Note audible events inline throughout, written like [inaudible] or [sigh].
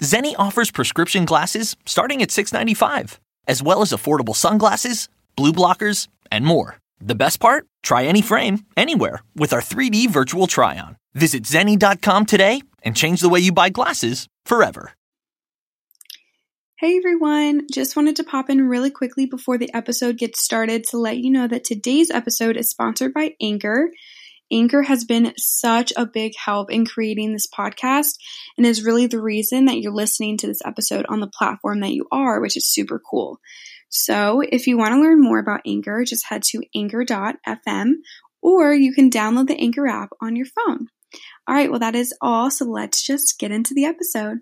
Zenni offers prescription glasses starting at $6.95, as well as affordable sunglasses, blue blockers, and more. The best part? Try any frame, anywhere, with our 3D virtual try on. Visit Zenni.com today and change the way you buy glasses forever. Hey everyone, just wanted to pop in really quickly before the episode gets started to let you know that today's episode is sponsored by Anchor. Anchor has been such a big help in creating this podcast and is really the reason that you're listening to this episode on the platform that you are, which is super cool. So, if you want to learn more about Anchor, just head to anchor.fm or you can download the Anchor app on your phone. All right, well, that is all. So, let's just get into the episode.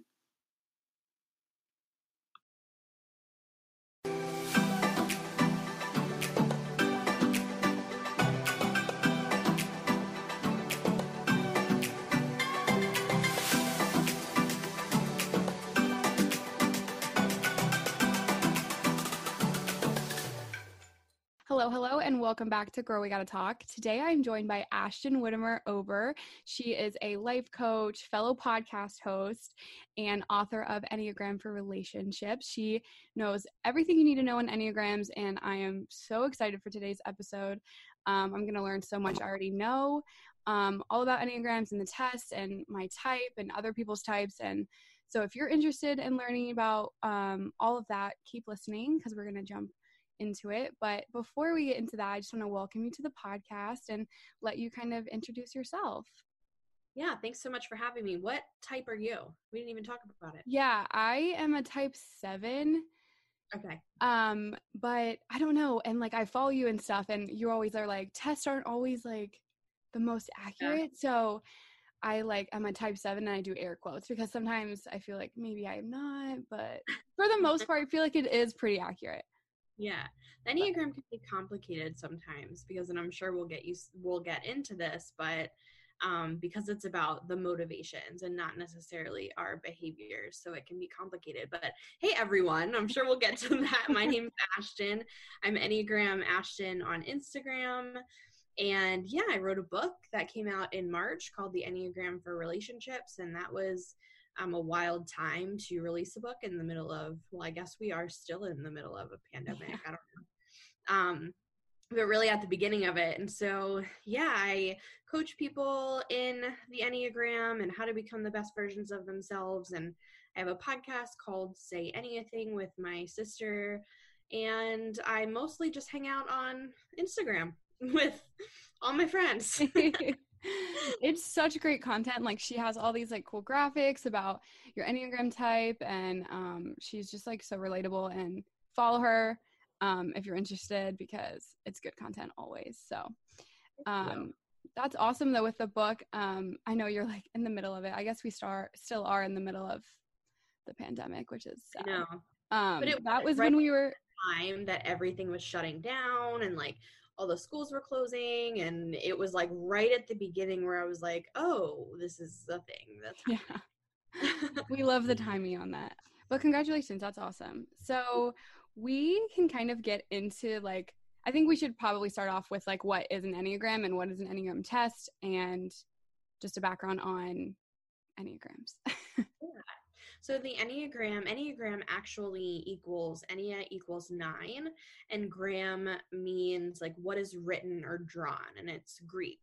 Hello, hello, and welcome back to Girl We Gotta Talk. Today I'm joined by Ashton Whitmoyer-Ober. She is a life coach, fellow podcast host, and author of Enneagram for Relationships. She knows everything you need to know in Enneagrams, and I am so excited for today's episode. Um, I'm going to learn so much I already know um, all about Enneagrams and the tests and my type and other people's types. And so if you're interested in learning about um, all of that, keep listening because we're going to jump into it. But before we get into that, I just want to welcome you to the podcast and let you kind of introduce yourself. Yeah, thanks so much for having me. What type are you? We didn't even talk about it. Yeah, I am a type 7. Okay. Um, but I don't know and like I follow you and stuff and you always are like tests aren't always like the most accurate. Yeah. So I like I'm a type 7 and I do air quotes because sometimes I feel like maybe I'm not, but for the [laughs] most part I feel like it is pretty accurate. Yeah. The Enneagram can be complicated sometimes because and I'm sure we'll get you we'll get into this, but um, because it's about the motivations and not necessarily our behaviors. So it can be complicated. But hey, everyone, I'm sure we'll get to [laughs] that. My [laughs] name is Ashton. I'm Enneagram Ashton on Instagram. And yeah, I wrote a book that came out in March called The Enneagram for Relationships. And that was um, a wild time to release a book in the middle of, well, I guess we are still in the middle of a pandemic. Yeah. I don't know. Um, but really at the beginning of it. And so, yeah, I coach people in the Enneagram and how to become the best versions of themselves. And I have a podcast called Say Anything with my sister. And I mostly just hang out on Instagram [laughs] with all my friends. [laughs] [laughs] it's such great content. Like she has all these like cool graphics about your Enneagram type and um, she's just like so relatable and follow her um, if you're interested because it's good content always. So um, that's awesome though with the book. Um, I know you're like in the middle of it. I guess we start still are in the middle of the pandemic, which is sad. No. Um, but it, that was right when we were time that everything was shutting down and like all the schools were closing and it was like right at the beginning where I was like, oh, this is the thing that's happening. Yeah. [laughs] we love the [laughs] timing on that. But congratulations, that's awesome. So we can kind of get into like I think we should probably start off with like what is an Enneagram and what is an Enneagram test and just a background on Enneagrams. [laughs] So the Enneagram, Enneagram actually equals Ennea equals nine, and gram means like what is written or drawn, and it's Greek.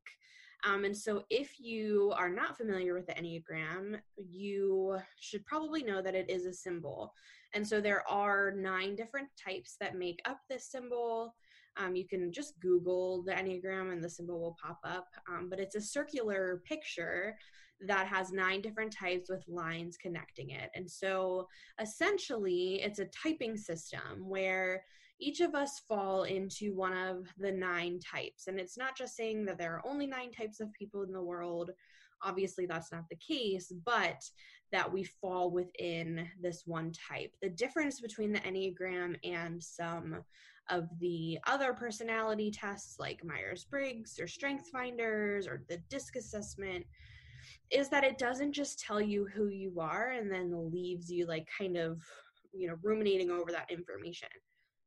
Um, and so, if you are not familiar with the Enneagram, you should probably know that it is a symbol. And so, there are nine different types that make up this symbol. Um, you can just Google the Enneagram and the symbol will pop up. Um, but it's a circular picture that has nine different types with lines connecting it. And so essentially, it's a typing system where each of us fall into one of the nine types. And it's not just saying that there are only nine types of people in the world. Obviously, that's not the case, but that we fall within this one type. The difference between the Enneagram and some of the other personality tests like Myers Briggs or Strength Finders or the DISC assessment is that it doesn't just tell you who you are and then leaves you like kind of, you know, ruminating over that information.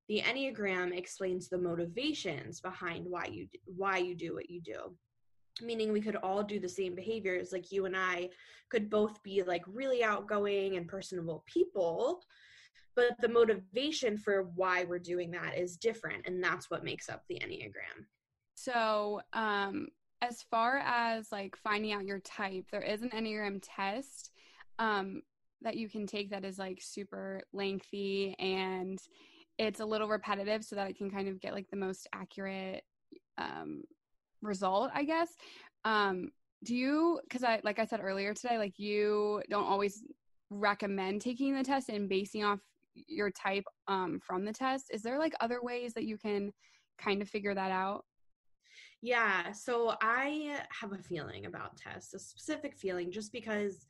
The Enneagram explains the motivations behind why you why you do what you do meaning we could all do the same behaviors like you and i could both be like really outgoing and personable people but the motivation for why we're doing that is different and that's what makes up the enneagram so um as far as like finding out your type there is an enneagram test um that you can take that is like super lengthy and it's a little repetitive so that it can kind of get like the most accurate um result, I guess. Um, do you, because I, like I said earlier today, like you don't always recommend taking the test and basing off your type um, from the test. Is there like other ways that you can kind of figure that out? Yeah, so I have a feeling about tests, a specific feeling, just because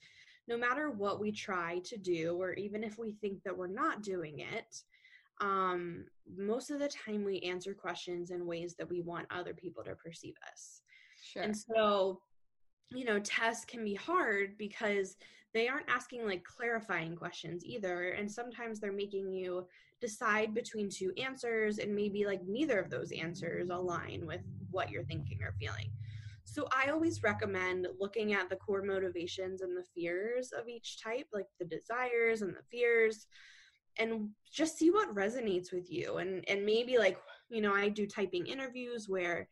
no matter what we try to do, or even if we think that we're not doing it, um, most of the time we answer questions in ways that we want other people to perceive us. Sure. And so, you know, tests can be hard because they aren't asking like clarifying questions either. And sometimes they're making you decide between two answers, and maybe like neither of those answers align with what you're thinking or feeling. So I always recommend looking at the core motivations and the fears of each type, like the desires and the fears and just see what resonates with you and and maybe like you know i do typing interviews where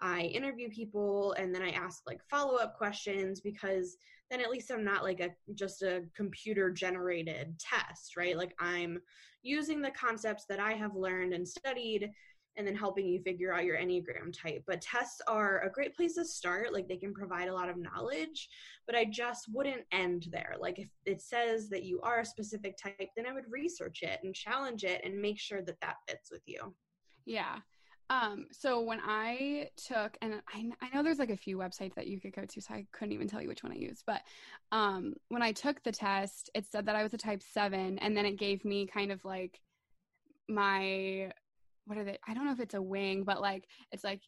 i interview people and then i ask like follow-up questions because then at least i'm not like a just a computer generated test right like i'm using the concepts that i have learned and studied and then helping you figure out your Enneagram type. But tests are a great place to start. Like they can provide a lot of knowledge, but I just wouldn't end there. Like if it says that you are a specific type, then I would research it and challenge it and make sure that that fits with you. Yeah. Um, so when I took, and I, I know there's like a few websites that you could go to, so I couldn't even tell you which one I used, but um, when I took the test, it said that I was a type seven, and then it gave me kind of like my what are they? I don't know if it's a wing, but like it's like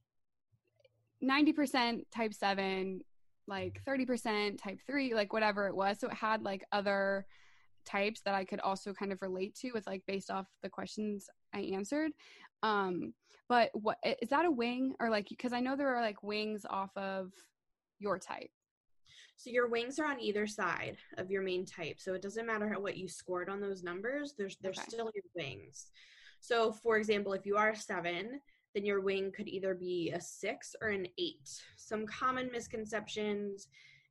90% type 7, like 30% type 3, like whatever it was. So it had like other types that I could also kind of relate to with like based off the questions I answered. Um but what is that a wing or like because I know there are like wings off of your type. So your wings are on either side of your main type. So it doesn't matter what you scored on those numbers. There's there's okay. still your wings. So, for example, if you are a seven, then your wing could either be a six or an eight. Some common misconceptions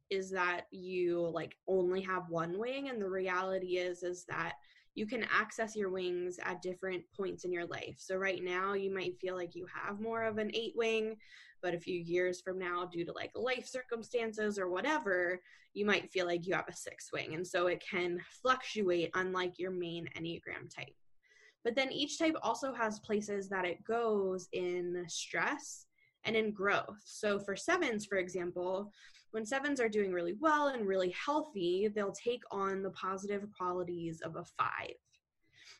is that you like only have one wing and the reality is is that you can access your wings at different points in your life. So right now you might feel like you have more of an eight wing, but a few years from now due to like life circumstances or whatever, you might feel like you have a six wing. And so it can fluctuate unlike your main Enneagram type. But then each type also has places that it goes in stress and in growth. So for sevens, for example, when sevens are doing really well and really healthy, they'll take on the positive qualities of a five.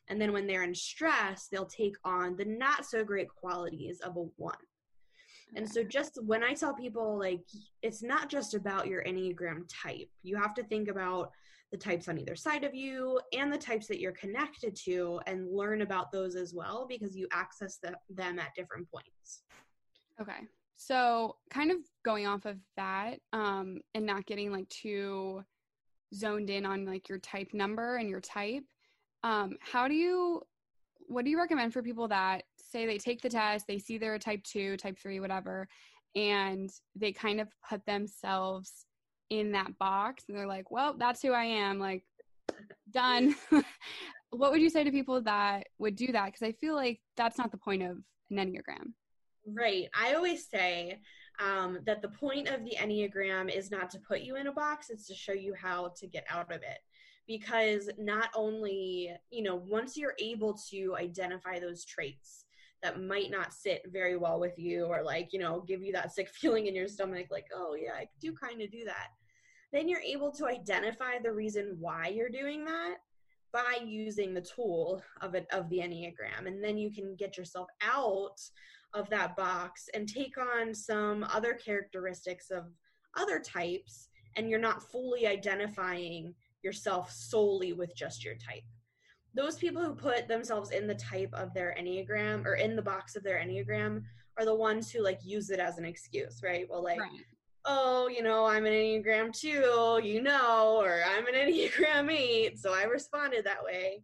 And then when they're in stress, they'll take on the not so great qualities of a one. And so, just when I tell people, like, it's not just about your Enneagram type, you have to think about the types on either side of you and the types that you're connected to and learn about those as well because you access the, them at different points. Okay. So, kind of going off of that um, and not getting like too zoned in on like your type number and your type, um, how do you, what do you recommend for people that say they take the test, they see they're a type two, type three, whatever, and they kind of put themselves in that box and they're like, well, that's who I am, like, done. [laughs] what would you say to people that would do that? Because I feel like that's not the point of an Enneagram. Right. I always say um, that the point of the Enneagram is not to put you in a box, it's to show you how to get out of it. Because not only, you know, once you're able to identify those traits that might not sit very well with you or like, you know, give you that sick [laughs] feeling in your stomach, like, oh, yeah, I do kind of do that then you're able to identify the reason why you're doing that by using the tool of it of the enneagram and then you can get yourself out of that box and take on some other characteristics of other types and you're not fully identifying yourself solely with just your type. Those people who put themselves in the type of their enneagram or in the box of their enneagram are the ones who like use it as an excuse right? Well like right. oh you know i'm an enneagram 2 you know or i'm an [laughs] enneagram 8 so i responded that way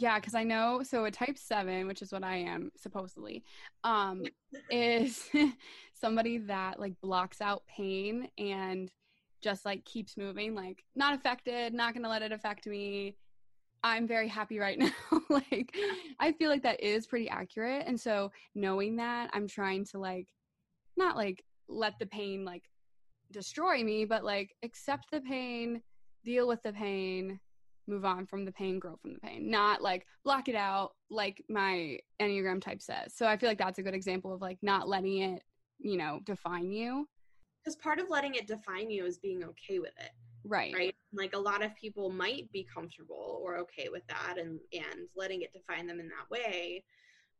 yeah because i know so a type 7 which is what i am supposedly um is [laughs] somebody that like blocks out pain and just like keeps moving like not affected not gonna let it affect me. I'm very happy right [laughs] now. Like i feel like that is pretty accurate and so knowing that i'm trying to like not like let the pain like destroy me but like accept the pain deal with the pain move on from the pain grow from the pain not like block it out like my enneagram type says. So i feel like that's a good example of like not letting it you know define you. Because part of letting it define you is being okay with it right. right? Like a lot of people might be comfortable or okay with that and and letting it define them in that way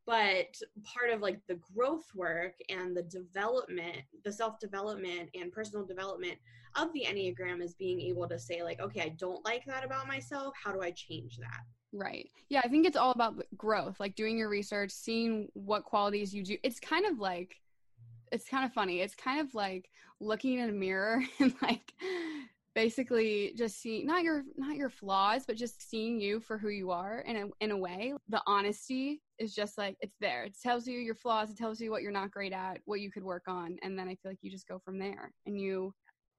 but part of like the growth work and the development the self development and personal development of the enneagram is being able to say like okay i don't like that about myself. How do i change that? Right. Yeah i think it's all about growth like doing your research seeing what qualities you do. It's kind of like it's kind of funny. It's kind of like looking in a mirror [laughs] and like basically just seeing not your not your flaws but just seeing you for who you are in a, in a way. The honesty is just like it's there. It tells you your flaws it tells you what you're not great at what you could work on and then i feel like you just go from there and you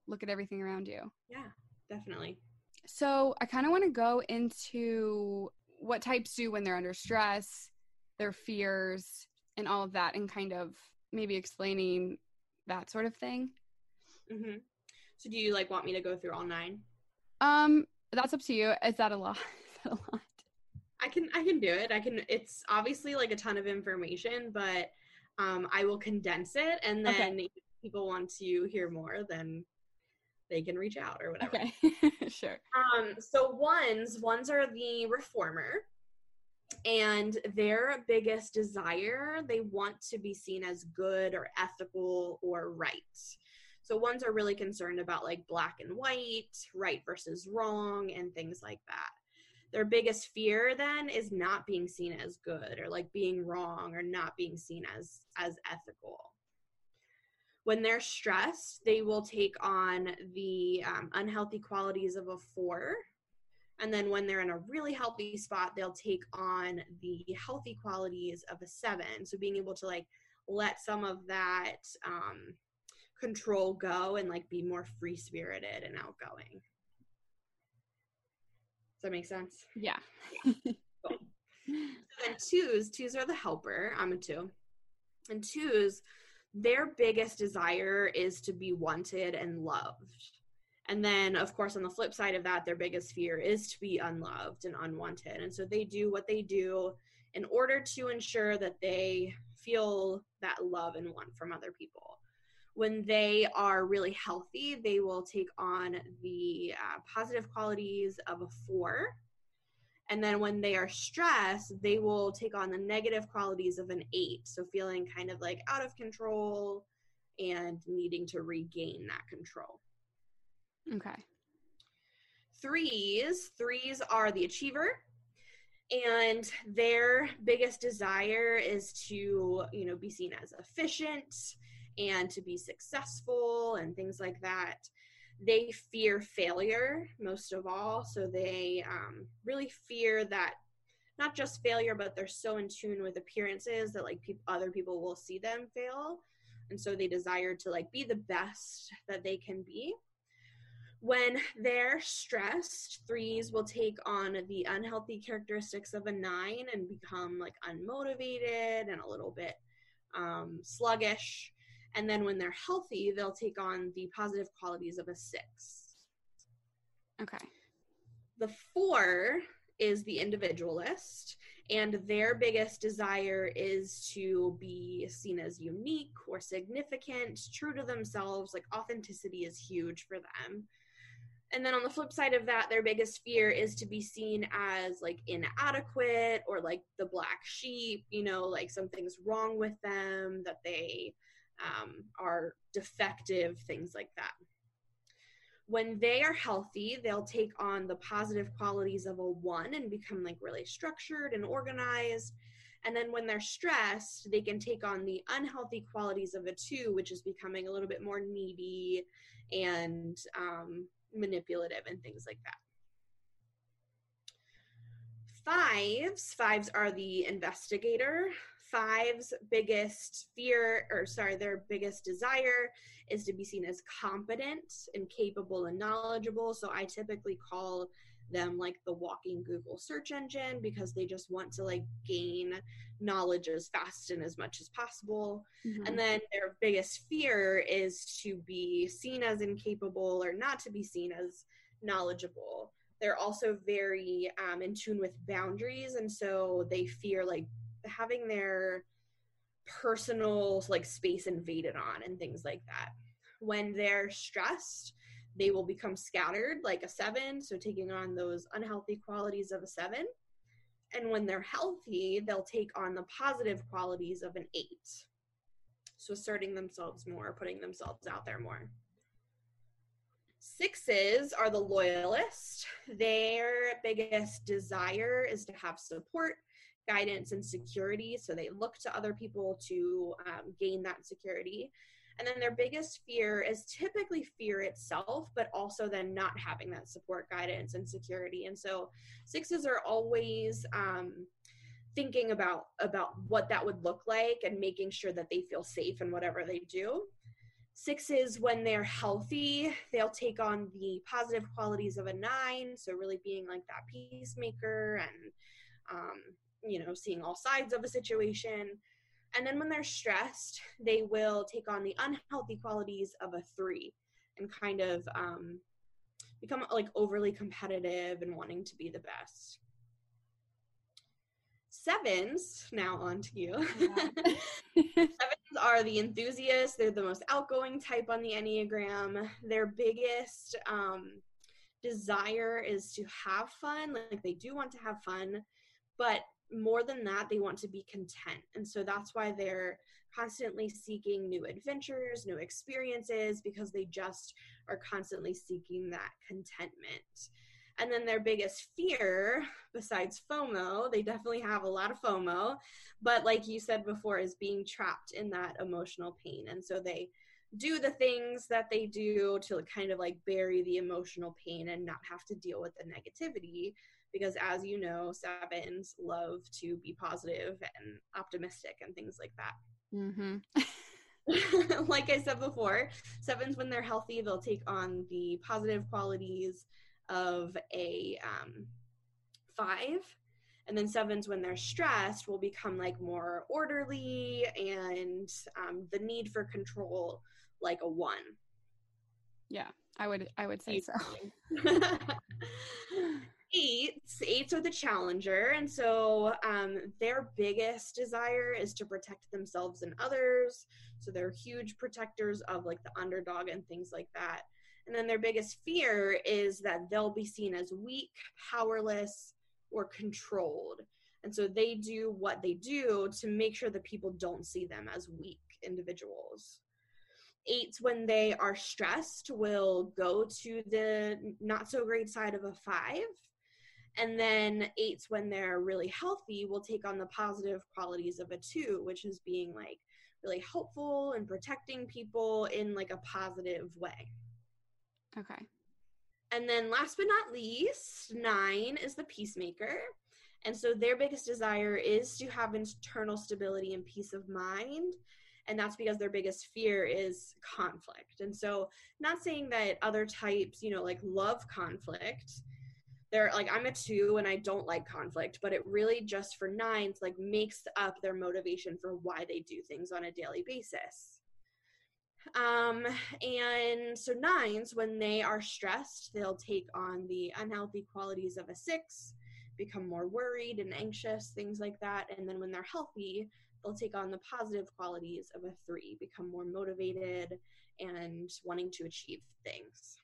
look at everything around you. Yeah definitely. So i kind of want to go into what types do when they're under stress their fears and all of that and kind of maybe explaining that sort of thing. Mm-hmm. So do you like want me to go through all nine? Um, that's up to you. Is that a lot? [laughs] Is that a lot? I can I can do it. I can it's obviously like a ton of information, but um I will condense it and then okay. if people want to hear more then they can reach out or whatever. Okay. [laughs] sure. Um so ones ones are the reformer and their biggest desire they want to be seen as good or ethical or right so ones are really concerned about like black and white, right versus wrong, and things like that. Their biggest fear then is not being seen as good or like being wrong or not being seen as as ethical. When they're stressed, they will take on the um, unhealthy qualities of a four. And then when they're in a really healthy spot, they'll take on the healthy qualities of a seven. So being able to like let some of that um, control go and like be more free spirited and outgoing. Does that make sense? Yeah. cool. [laughs] So then twos, twos are the helper. I'm a two. And twos, their biggest desire is to be wanted and loved. And then, of course, on the flip side of that, their biggest fear is to be unloved and unwanted. And so they do what they do in order to ensure that they feel that love and want from other people when they are really healthy, they will take on the uh, positive qualities of a four. And then when they are stressed, they will take on the negative qualities of an eight. So feeling kind of like out of control and needing to regain that control. Okay. Threes, threes are the achiever and their biggest desire is to you know be seen as efficient and to be successful and things like that they fear failure most of all. So they um, really fear that not just failure but they're so in tune with appearances that like pe- other people will see them fail. And so they desire to like be the best that they can be. When they're stressed threes will take on the unhealthy characteristics of a nine and become like unmotivated and a little bit um, sluggish and then when they're healthy, they'll take on the positive qualities of a six. Okay. The four is the individualist, and their biggest desire is to be seen as unique or significant, true to themselves. Like authenticity is huge for them. and then on the flip side of that their biggest fear is to be seen as like inadequate or like the black sheep you know like something's wrong with them that they um, are defective things like that when they are healthy they'll take on the positive qualities of a one and become like really structured and organized and then when they're stressed they can take on the unhealthy qualities of a two which is becoming a little bit more needy and um, manipulative and things like that. Fives, fives are the investigator. Fives' biggest fear, or sorry, their biggest desire is to be seen as competent and capable and knowledgeable. So I typically call them like the walking Google search engine because they just want to like gain knowledge as fast and as much as possible. Mm-hmm. And then their biggest fear is to be seen as incapable or not to be seen as knowledgeable. They're also very um, in tune with boundaries, and so they fear like having their personal like space invaded on and things like that. When they're stressed, they will become scattered like a seven, so taking on those unhealthy qualities of a seven. And when they're healthy, they'll take on the positive qualities of an eight. So asserting themselves more, putting themselves out there more. Sixes are the loyalist. Their biggest desire is to have support, guidance, and security. So they look to other people to um, gain that security. And then their biggest fear is typically fear itself, but also then not having that support, guidance, and security. And so sixes are always um, thinking about about what that would look like and making sure that they feel safe in whatever they do. Sixes, when they're healthy, they'll take on the positive qualities of a nine. So really being like that peacemaker and um, you know seeing all sides of a situation and then when they're stressed, they will take on the unhealthy qualities of a three and kind of um, become like overly competitive and wanting to be the best. Sevens, now on to you. Yeah. [laughs] Sevens are the enthusiasts. They're the most outgoing type on the Enneagram. Their biggest um, desire is to have fun. Like they do want to have fun, but more than that, they want to be content. And so that's why they're constantly seeking new adventures, new experiences, because they just are constantly seeking that contentment. And then their biggest fear, besides FOMO, they definitely have a lot of FOMO, but like you said before, is being trapped in that emotional pain. And so they do the things that they do to kind of like bury the emotional pain and not have to deal with the negativity because as you know sevens love to be positive and optimistic and things like that. [laughs] Mm-hmm. like i said before sevens when they're healthy they'll take on the positive qualities of a um, five. And then sevens when they're stressed will become like more orderly and um, the need for control like a one. Yeah i would i would say so [laughs] [laughs] eights eights are the challenger. And so um, their biggest desire is to protect themselves and others. So they're huge protectors of like the underdog and things like that. And then their biggest fear is that they'll be seen as weak powerless or controlled. And so they do what they do to make sure that people don't see them as weak individuals. Eights when they are stressed will go to the not so great side of a five and then eights, when they're really healthy, will take on the positive qualities of a two, which is being like really helpful and protecting people in like a positive way. Okay. And then last but not least, nine is the peacemaker. And so their biggest desire is to have internal stability and peace of mind. And that's because their biggest fear is conflict. And so, not saying that other types, you know, like love conflict, they're like i'm a two and i don't like conflict but it really just for nines like makes up their motivation for why they do things on a daily basis. Um and so nines when they are stressed they'll take on the unhealthy qualities of a six become more worried and anxious things like that and then when they're healthy they'll take on the positive qualities of a three become more motivated and wanting to achieve things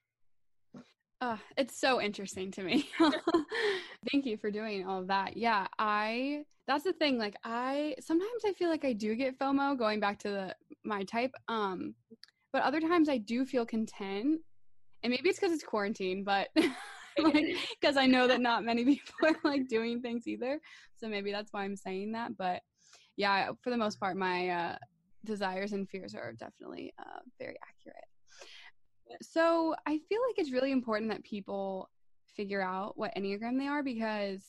Uh, it's so interesting to me. [laughs] Thank you for doing all of that. Yeah, I that's the thing like I sometimes I feel like I do get FOMO going back to the my type um but other times I do feel content. And maybe it's cuz it's quarantine, but [laughs] like [laughs] cuz I know that not many people are like doing things either. So maybe that's why I'm saying that, but yeah, for the most part my uh desires and fears are definitely uh very accurate. So I feel like it's really important that people figure out what Enneagram they are because,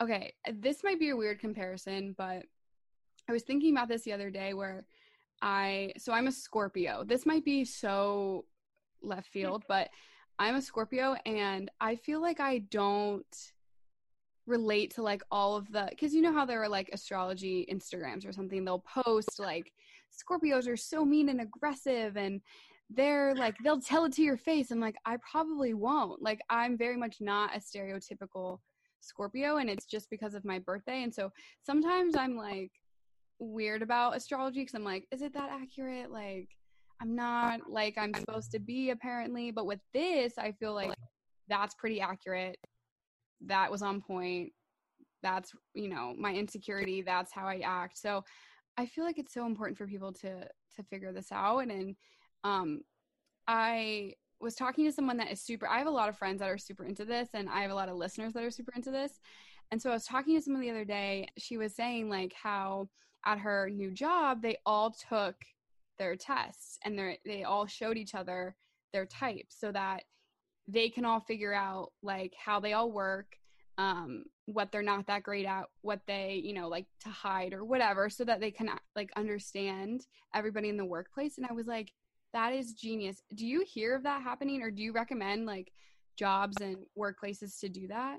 okay, this might be a weird comparison, but I was thinking about this the other day where I, so I'm a Scorpio. This might be so left hmm. field, but I'm a Scorpio and I feel like I don't relate to like all of the because you know how there are like astrology instagrams or something they'll post like scorpios are so mean and aggressive and they're like they'll tell it to your face. I'm like i probably won't. Like i'm very much not a stereotypical scorpio and it's just because of my birthday. And so sometimes i'm like weird about astrology because i'm like is it that accurate? Like i'm not like i'm supposed to be apparently. But with this i feel like that's pretty accurate. That was on point. That's you know my insecurity. That's how i act. So i feel like it's so important for people to to figure this out and, and um, I was talking to someone that is super, I have a lot of friends that are super into this, and I have a lot of listeners that are super into this. And so I was talking to someone the other day. She was saying, like, how at her new job, they all took their tests and they they all showed each other their types so that they can all figure out like how they all work um what they're not that great at what they you know like to hide or whatever so that they can like understand everybody in the workplace and i was like that is genius. Do you hear of that happening or do you recommend like jobs and workplaces to do that?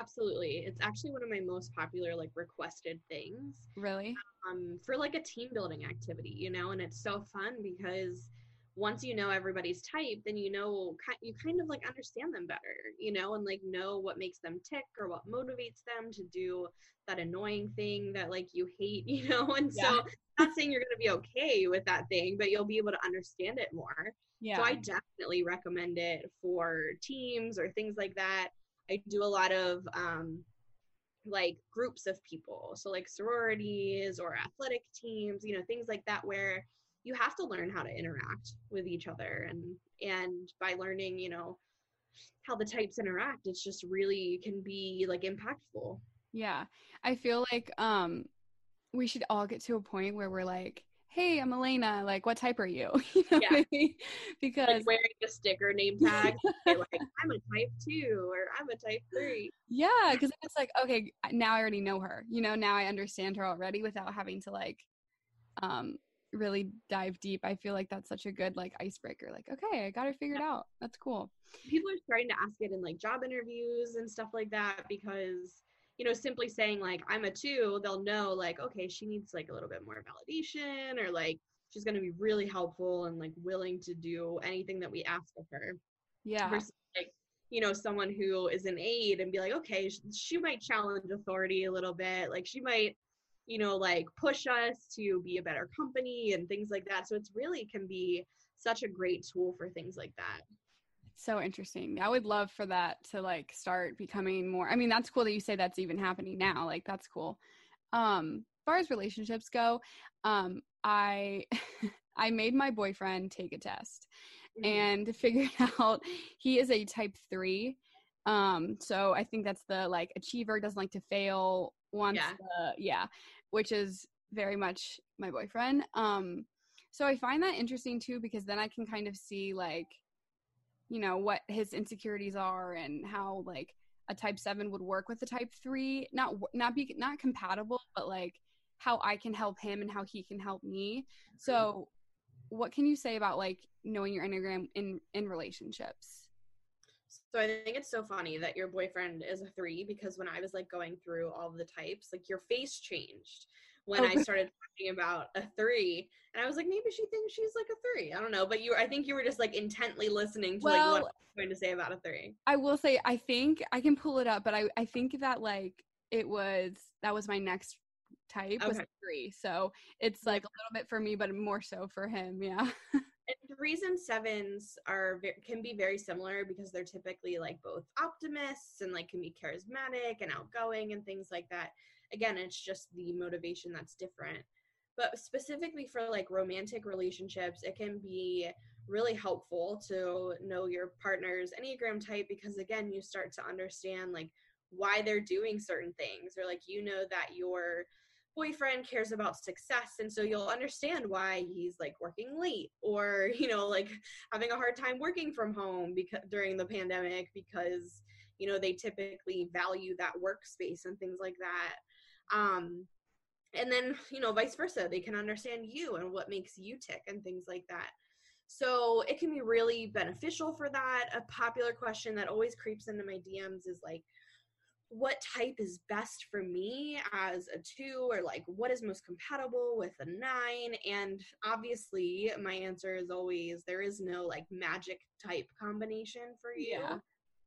Absolutely. It's actually one of my most popular like requested things. Really? Um for like a team building activity, you know, and it's so fun because once you know everybody's type, then you know you kind of like understand them better, you know, and like know what makes them tick or what motivates them to do that annoying thing that like you hate, [laughs] you know. And yeah. so not saying you're going to be okay with that thing, but you'll be able to understand it more. Yeah. So I definitely recommend it for teams or things like that. I do a lot of um like groups of people. So like sororities or athletic teams, you know, things like that where you have to learn how to interact with each other and and by learning you know how the types interact it's just really can be like impactful yeah i feel like um we should all get to a point where we're like hey i'm Alaina like what type are you, [laughs] you know yeah. I mean? because like wearing a sticker name tag [laughs] like i'm a type two or i'm a type three yeah because it's like okay now i already know her you know now i understand her already without having to like um really dive deep i feel like that's such a good like icebreaker like okay i got it figured out that's cool. People are starting to ask it in like job interviews and stuff like that because you know simply saying like i'm a two they'll know like okay she needs like a little bit more validation or like she's going to be really helpful and like willing to do anything that we ask of her yeah. Versus, like you know someone who is an aide and be like okay she might challenge authority a little bit like she might you know, like push us to be a better company and things like that. So it's really can be such a great tool for things like that. So interesting. I would love for that to like start becoming more. I mean, that's cool that you say that's even happening now. Like that's cool. Um, as far as relationships go, um, I [laughs] I made my boyfriend take a test mm-hmm. and [laughs] figured out he is a type three. Um, so I think that's the like achiever doesn't like to fail wants yeah. the yeah which is very much my boyfriend. Um so i find that interesting too because then i can kind of see like you know what his insecurities are and how like a type 7 would work with a type 3 not not be not compatible but like how i can help him and how he can help me. So what can you say about like knowing your enneagram in in relationships so I think it's so funny that your boyfriend is a three because when I was like going through all the types, like your face changed when oh. I started talking about a three. And I was like, maybe she thinks she's like a three. I don't know. But you I think you were just like intently listening to well, like what I was going to say about a three. I will say I think I can pull it up, but I, I think that like it was that was my next type okay. was three. So it's like a little bit for me, but more so for him. Yeah. [laughs] and threes and sevens are can be very similar because they're typically like both optimists and like can be charismatic and outgoing and things like that. Again it's just the motivation that's different. But specifically for like romantic relationships it can be really helpful to know your partner's enneagram type because again you start to understand like why they're doing certain things or like you know that your boyfriend cares about success and so you'll understand why he's like working late or [laughs] you know like having a hard time working from home because during the pandemic because you know they typically value that workspace and things like that. Um and then you know vice versa they can understand you and what makes you tick and things like that. So it can be really beneficial for that. A popular question that always creeps into my dms is like what type is best for me as a two or like what is most compatible with a nine? And obviously my answer is always there is no like magic type combination for you. Yeah.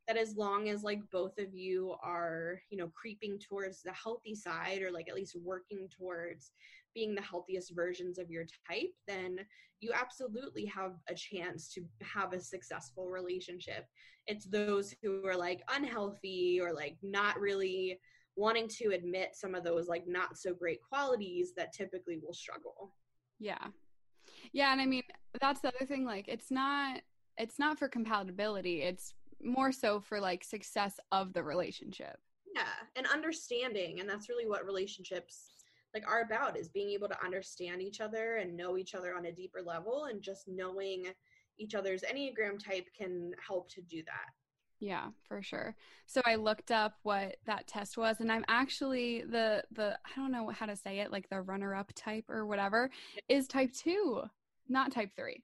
That as long as like both of you are you know creeping towards the healthy side or like at least working towards being the healthiest versions of your type then you absolutely have a chance to have a successful relationship. It's those who are like unhealthy or like not really wanting to admit some of those like not so great qualities that typically will struggle. Yeah. Yeah and i mean that's the other thing like it's not it's not for compatibility it's more so for like success of the relationship. Yeah and understanding and that's really what relationships like are about is being able to understand each other and know each other on a deeper level and just knowing each other's enneagram type can help to do that. Yeah for sure. So i looked up what that test was and i'm actually the the i don't know how to say it like the runner up type or whatever is type 2 not type 3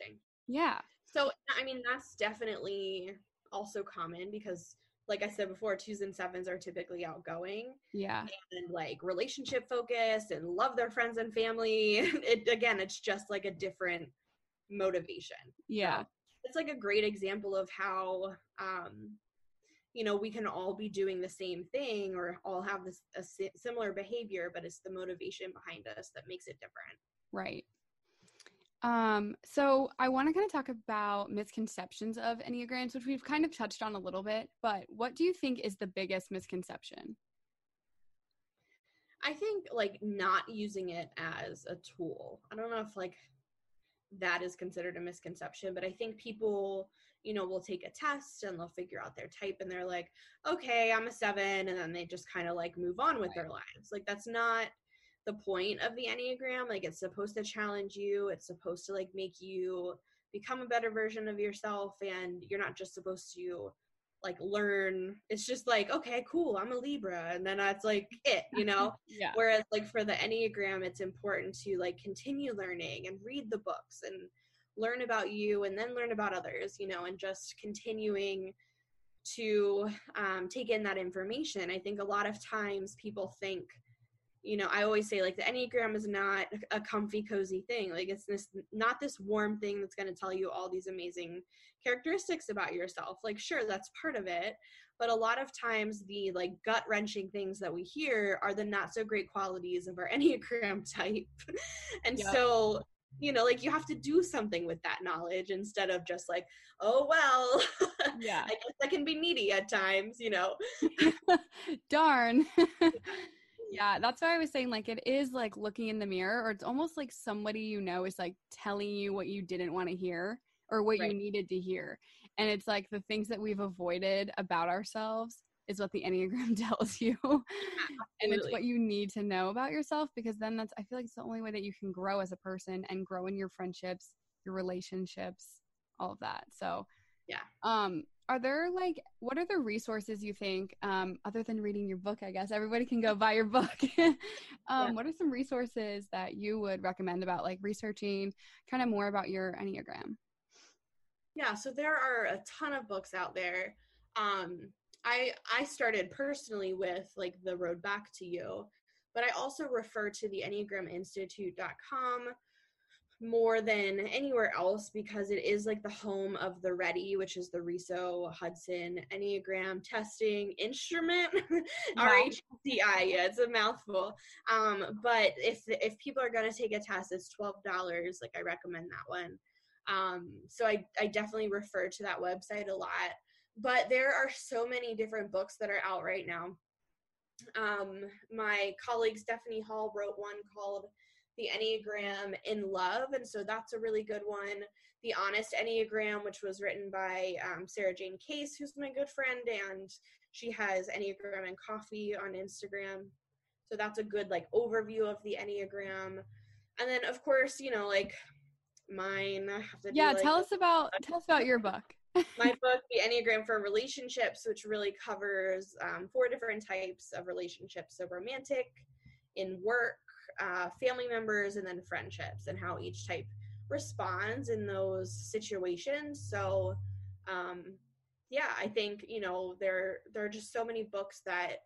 interesting. Yeah. So, I mean, that's definitely also common because, like I said before, twos and sevens are typically outgoing. Yeah. And like relationship focused and love their friends and family. [laughs] It again, it's just like a different motivation. Yeah. So it's like a great example of how um you know we can all be doing the same thing or all have this a similar behavior but it's the motivation behind us that makes it different right um, so I want to kind of talk about misconceptions of Enneagrams, which we've kind of touched on a little bit, but what do you think is the biggest misconception? I think like not using it as a tool. I don't know if like that is considered a misconception, but I think people, you know, will take a test and they'll figure out their type and they're like, okay, I'm a seven. And then they just kind of like move on with right. their lives. Like that's not the point of the enneagram like it's supposed to challenge you it's supposed to like make you become a better version of yourself and you're not just supposed to like learn it's just like okay cool i'm a libra and then that's like it you know [laughs] yeah. whereas like for the enneagram it's important to like continue learning and read the books and learn about you and then learn about others you know and just continuing to um, take in that information i think a lot of times people think you know i always say like the enneagram is not a comfy cozy thing. Like it's this not this warm thing that's going to tell you all these amazing characteristics about yourself. Like sure that's part of it but a lot of times the like gut wrenching things that we hear are the not so great qualities of our [laughs] enneagram type. And yep. so you know like you have to do something with that knowledge instead of just like oh well yeah. [laughs] I guess i can be needy at times you know? [laughs] Darn yeah, that's why I was saying like it is like looking in the mirror, or it's almost like somebody you know is like telling you what you didn't want to hear or what right. you needed to hear. And it's like the things that we've avoided about ourselves is what the Enneagram [laughs] tells you. [laughs] and it's what you need to know about yourself because then that's I feel like it's the only way that you can grow as a person and grow in your friendships, your relationships, all of that. So yeah. Um are there like what are the resources you think um, other than reading your book i guess everybody can go buy your book. [laughs] Um, yeah. what are some resources that you would recommend about like researching kind of more about your enneagram? Yeah so there are a ton of books out there. Um, i i started personally with like the road back to you but i also refer to the enneagraminstitute.com more than anywhere else because it is like the home of the RHETI which is the Riso Hudson Enneagram Testing Instrument. [laughs] R-H-T-I, yeah, it's a mouthful. Um, but if if people are gonna take a test, it's twelve dollars. Like I recommend that one. Um, so I I definitely refer to that website a lot. But there are so many different books that are out right now. Um, my colleague Stephanie Hall wrote one called the Enneagram in Love, and so that's a really good one. The Honest Enneagram, which was written by um, Sarah Jane Case, who's my good friend, and she has Enneagram and Coffee on Instagram. So that's a good like overview of the Enneagram. And then of course, you know, like mine. I have to yeah, do, like, tell us about tell us about your book. [laughs] my book, The Enneagram for Relationships, which really covers um, four different types of relationships: so romantic, in work, uh, family members and then friendships and how each type responds in those situations. So um yeah i think you know there there are just so many books that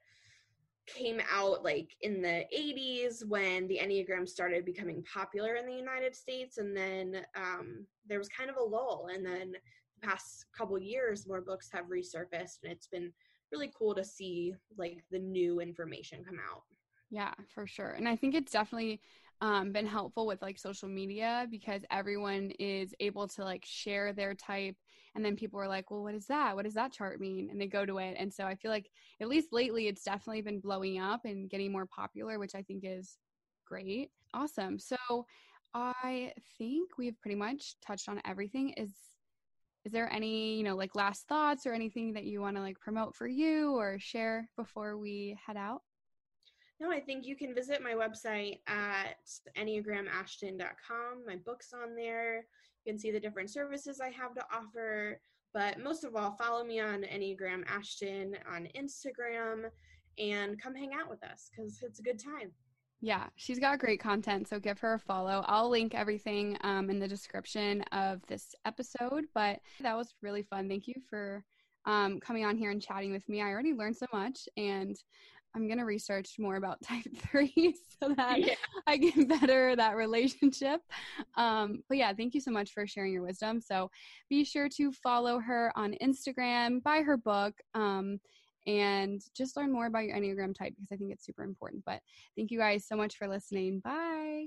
came out like in the 80s when the enneagram started becoming popular in the united states and then um, there was kind of a lull and then the past couple years more books have resurfaced and it's been really cool to see like the new information come out yeah, for sure. And I think it's definitely um, been helpful with like social media because everyone is able to like share their type. And then people are like, well, what is that? What does that chart mean? And they go to it. And so I feel like, at least lately, it's definitely been blowing up and getting more popular, which I think is great. Awesome. So I think we've pretty much touched on everything. Is is there any you know like last thoughts or anything that you want to like promote for you or share before we head out no, I think you can visit my website at enneagramashton.com. My book's on there. You can see the different services I have to offer. But most of all, follow me on Enneagram Ashton on Instagram and come hang out with us because it's a good time. Yeah, she's got great content, so give her a follow. I'll link everything um, in the description of this episode. But that was really fun. Thank you for um, coming on here and chatting with me. I already learned so much, and I'm gonna research more about [laughs] type three so that yeah. I can better that relationship. Um, but yeah, thank you so much for sharing your wisdom. So be sure to follow her on Instagram, buy her book, um, and just learn more about your Enneagram type because I think it's super important. But thank you guys so much for listening. Bye.